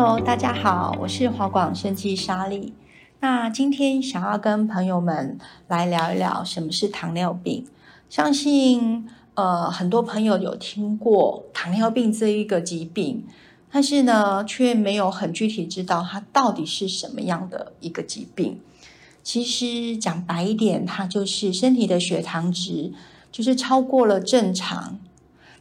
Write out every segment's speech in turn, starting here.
Hello，大家好，我是华广生技莎莉。那今天想要跟朋友们来聊一聊什么是糖尿病。相信呃很多朋友有听过糖尿病这一个疾病，但是呢却没有很具体知道它到底是什么样的一个疾病。其实讲白一点，它就是身体的血糖值就是超过了正常。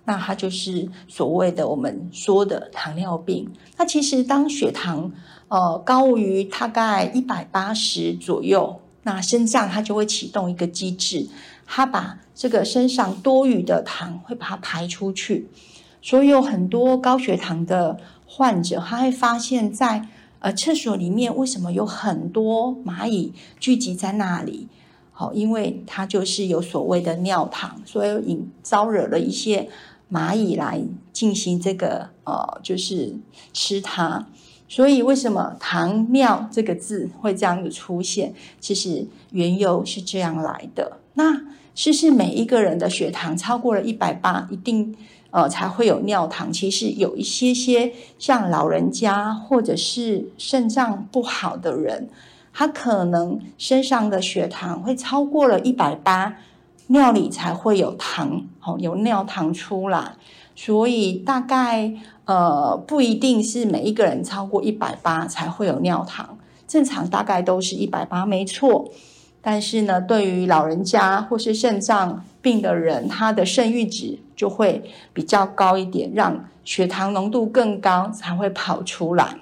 那它就是所谓的我们说的糖尿病。那其实当血糖呃高于大概一百八十左右，那肾脏它就会启动一个机制，它把这个身上多余的糖会把它排出去。所以有很多高血糖的患者，他会发现，在呃厕所里面为什么有很多蚂蚁聚集在那里？好，因为它就是有所谓的尿糖，所以引招惹了一些。蚂蚁来进行这个呃，就是吃它，所以为什么糖尿这个字会这样子出现？其实缘由是这样来的。那是是每一个人的血糖超过了一百八，一定呃才会有尿糖。其实有一些些像老人家或者是肾脏不好的人，他可能身上的血糖会超过了一百八。尿里才会有糖，哦，有尿糖出来，所以大概呃不一定是每一个人超过一百八才会有尿糖，正常大概都是一百八，没错。但是呢，对于老人家或是肾脏病的人，他的肾阈值就会比较高一点，让血糖浓度更高才会跑出来。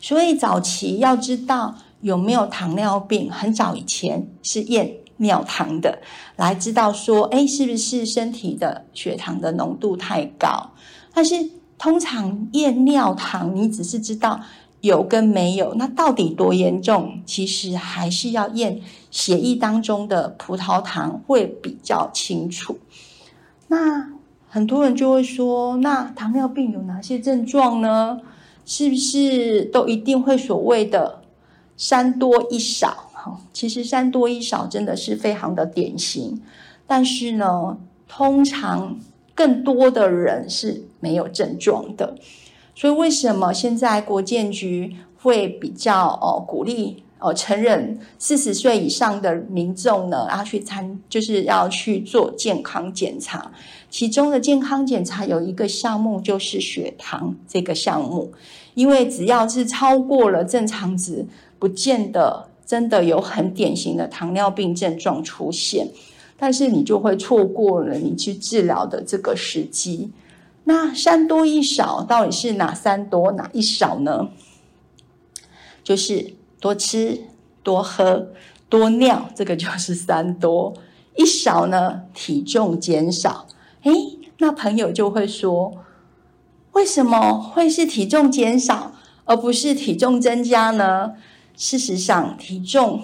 所以早期要知道有没有糖尿病，很早以前是验。尿糖的来知道说，哎，是不是身体的血糖的浓度太高？但是通常验尿糖，你只是知道有跟没有，那到底多严重？其实还是要验血液当中的葡萄糖会比较清楚。那很多人就会说，那糖尿病有哪些症状呢？是不是都一定会所谓的三多一少？其实三多一少真的是非常的典型，但是呢，通常更多的人是没有症状的。所以为什么现在国健局会比较哦鼓励哦成人四十岁以上的民众呢，要去参就是要去做健康检查？其中的健康检查有一个项目就是血糖这个项目，因为只要是超过了正常值，不见得。真的有很典型的糖尿病症状出现，但是你就会错过了你去治疗的这个时机。那三多一少到底是哪三多哪一少呢？就是多吃、多喝、多尿，这个就是三多一少呢。体重减少，诶，那朋友就会说，为什么会是体重减少，而不是体重增加呢？事实上，体重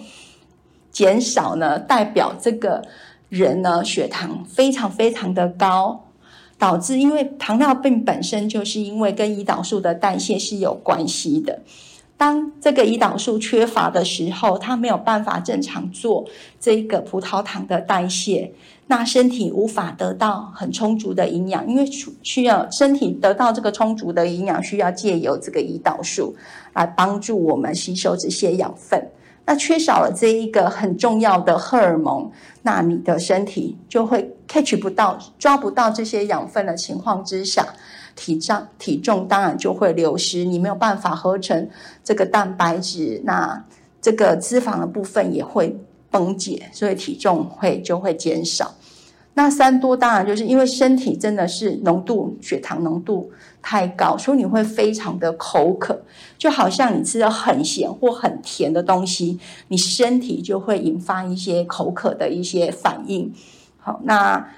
减少呢，代表这个人呢血糖非常非常的高，导致因为糖尿病本身就是因为跟胰岛素的代谢是有关系的。当这个胰岛素缺乏的时候，它没有办法正常做这个葡萄糖的代谢，那身体无法得到很充足的营养，因为需要身体得到这个充足的营养，需要借由这个胰岛素来帮助我们吸收这些养分。那缺少了这一个很重要的荷尔蒙，那你的身体就会 catch 不到、抓不到这些养分的情况之下。体重体重当然就会流失，你没有办法合成这个蛋白质，那这个脂肪的部分也会崩解，所以体重会就会减少。那三多当然就是因为身体真的是浓度血糖浓度太高，所以你会非常的口渴，就好像你吃了很咸或很甜的东西，你身体就会引发一些口渴的一些反应。好，那。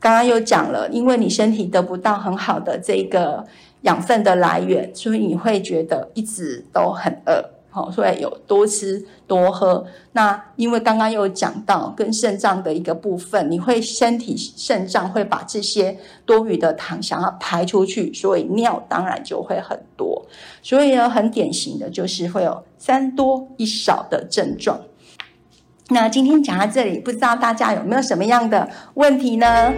刚刚又讲了，因为你身体得不到很好的这个养分的来源，所以你会觉得一直都很饿，好，所以有多吃多喝。那因为刚刚又讲到跟肾脏的一个部分，你会身体肾脏会把这些多余的糖想要排出去，所以尿当然就会很多。所以呢，很典型的就是会有三多一少的症状。那今天讲到这里，不知道大家有没有什么样的问题呢？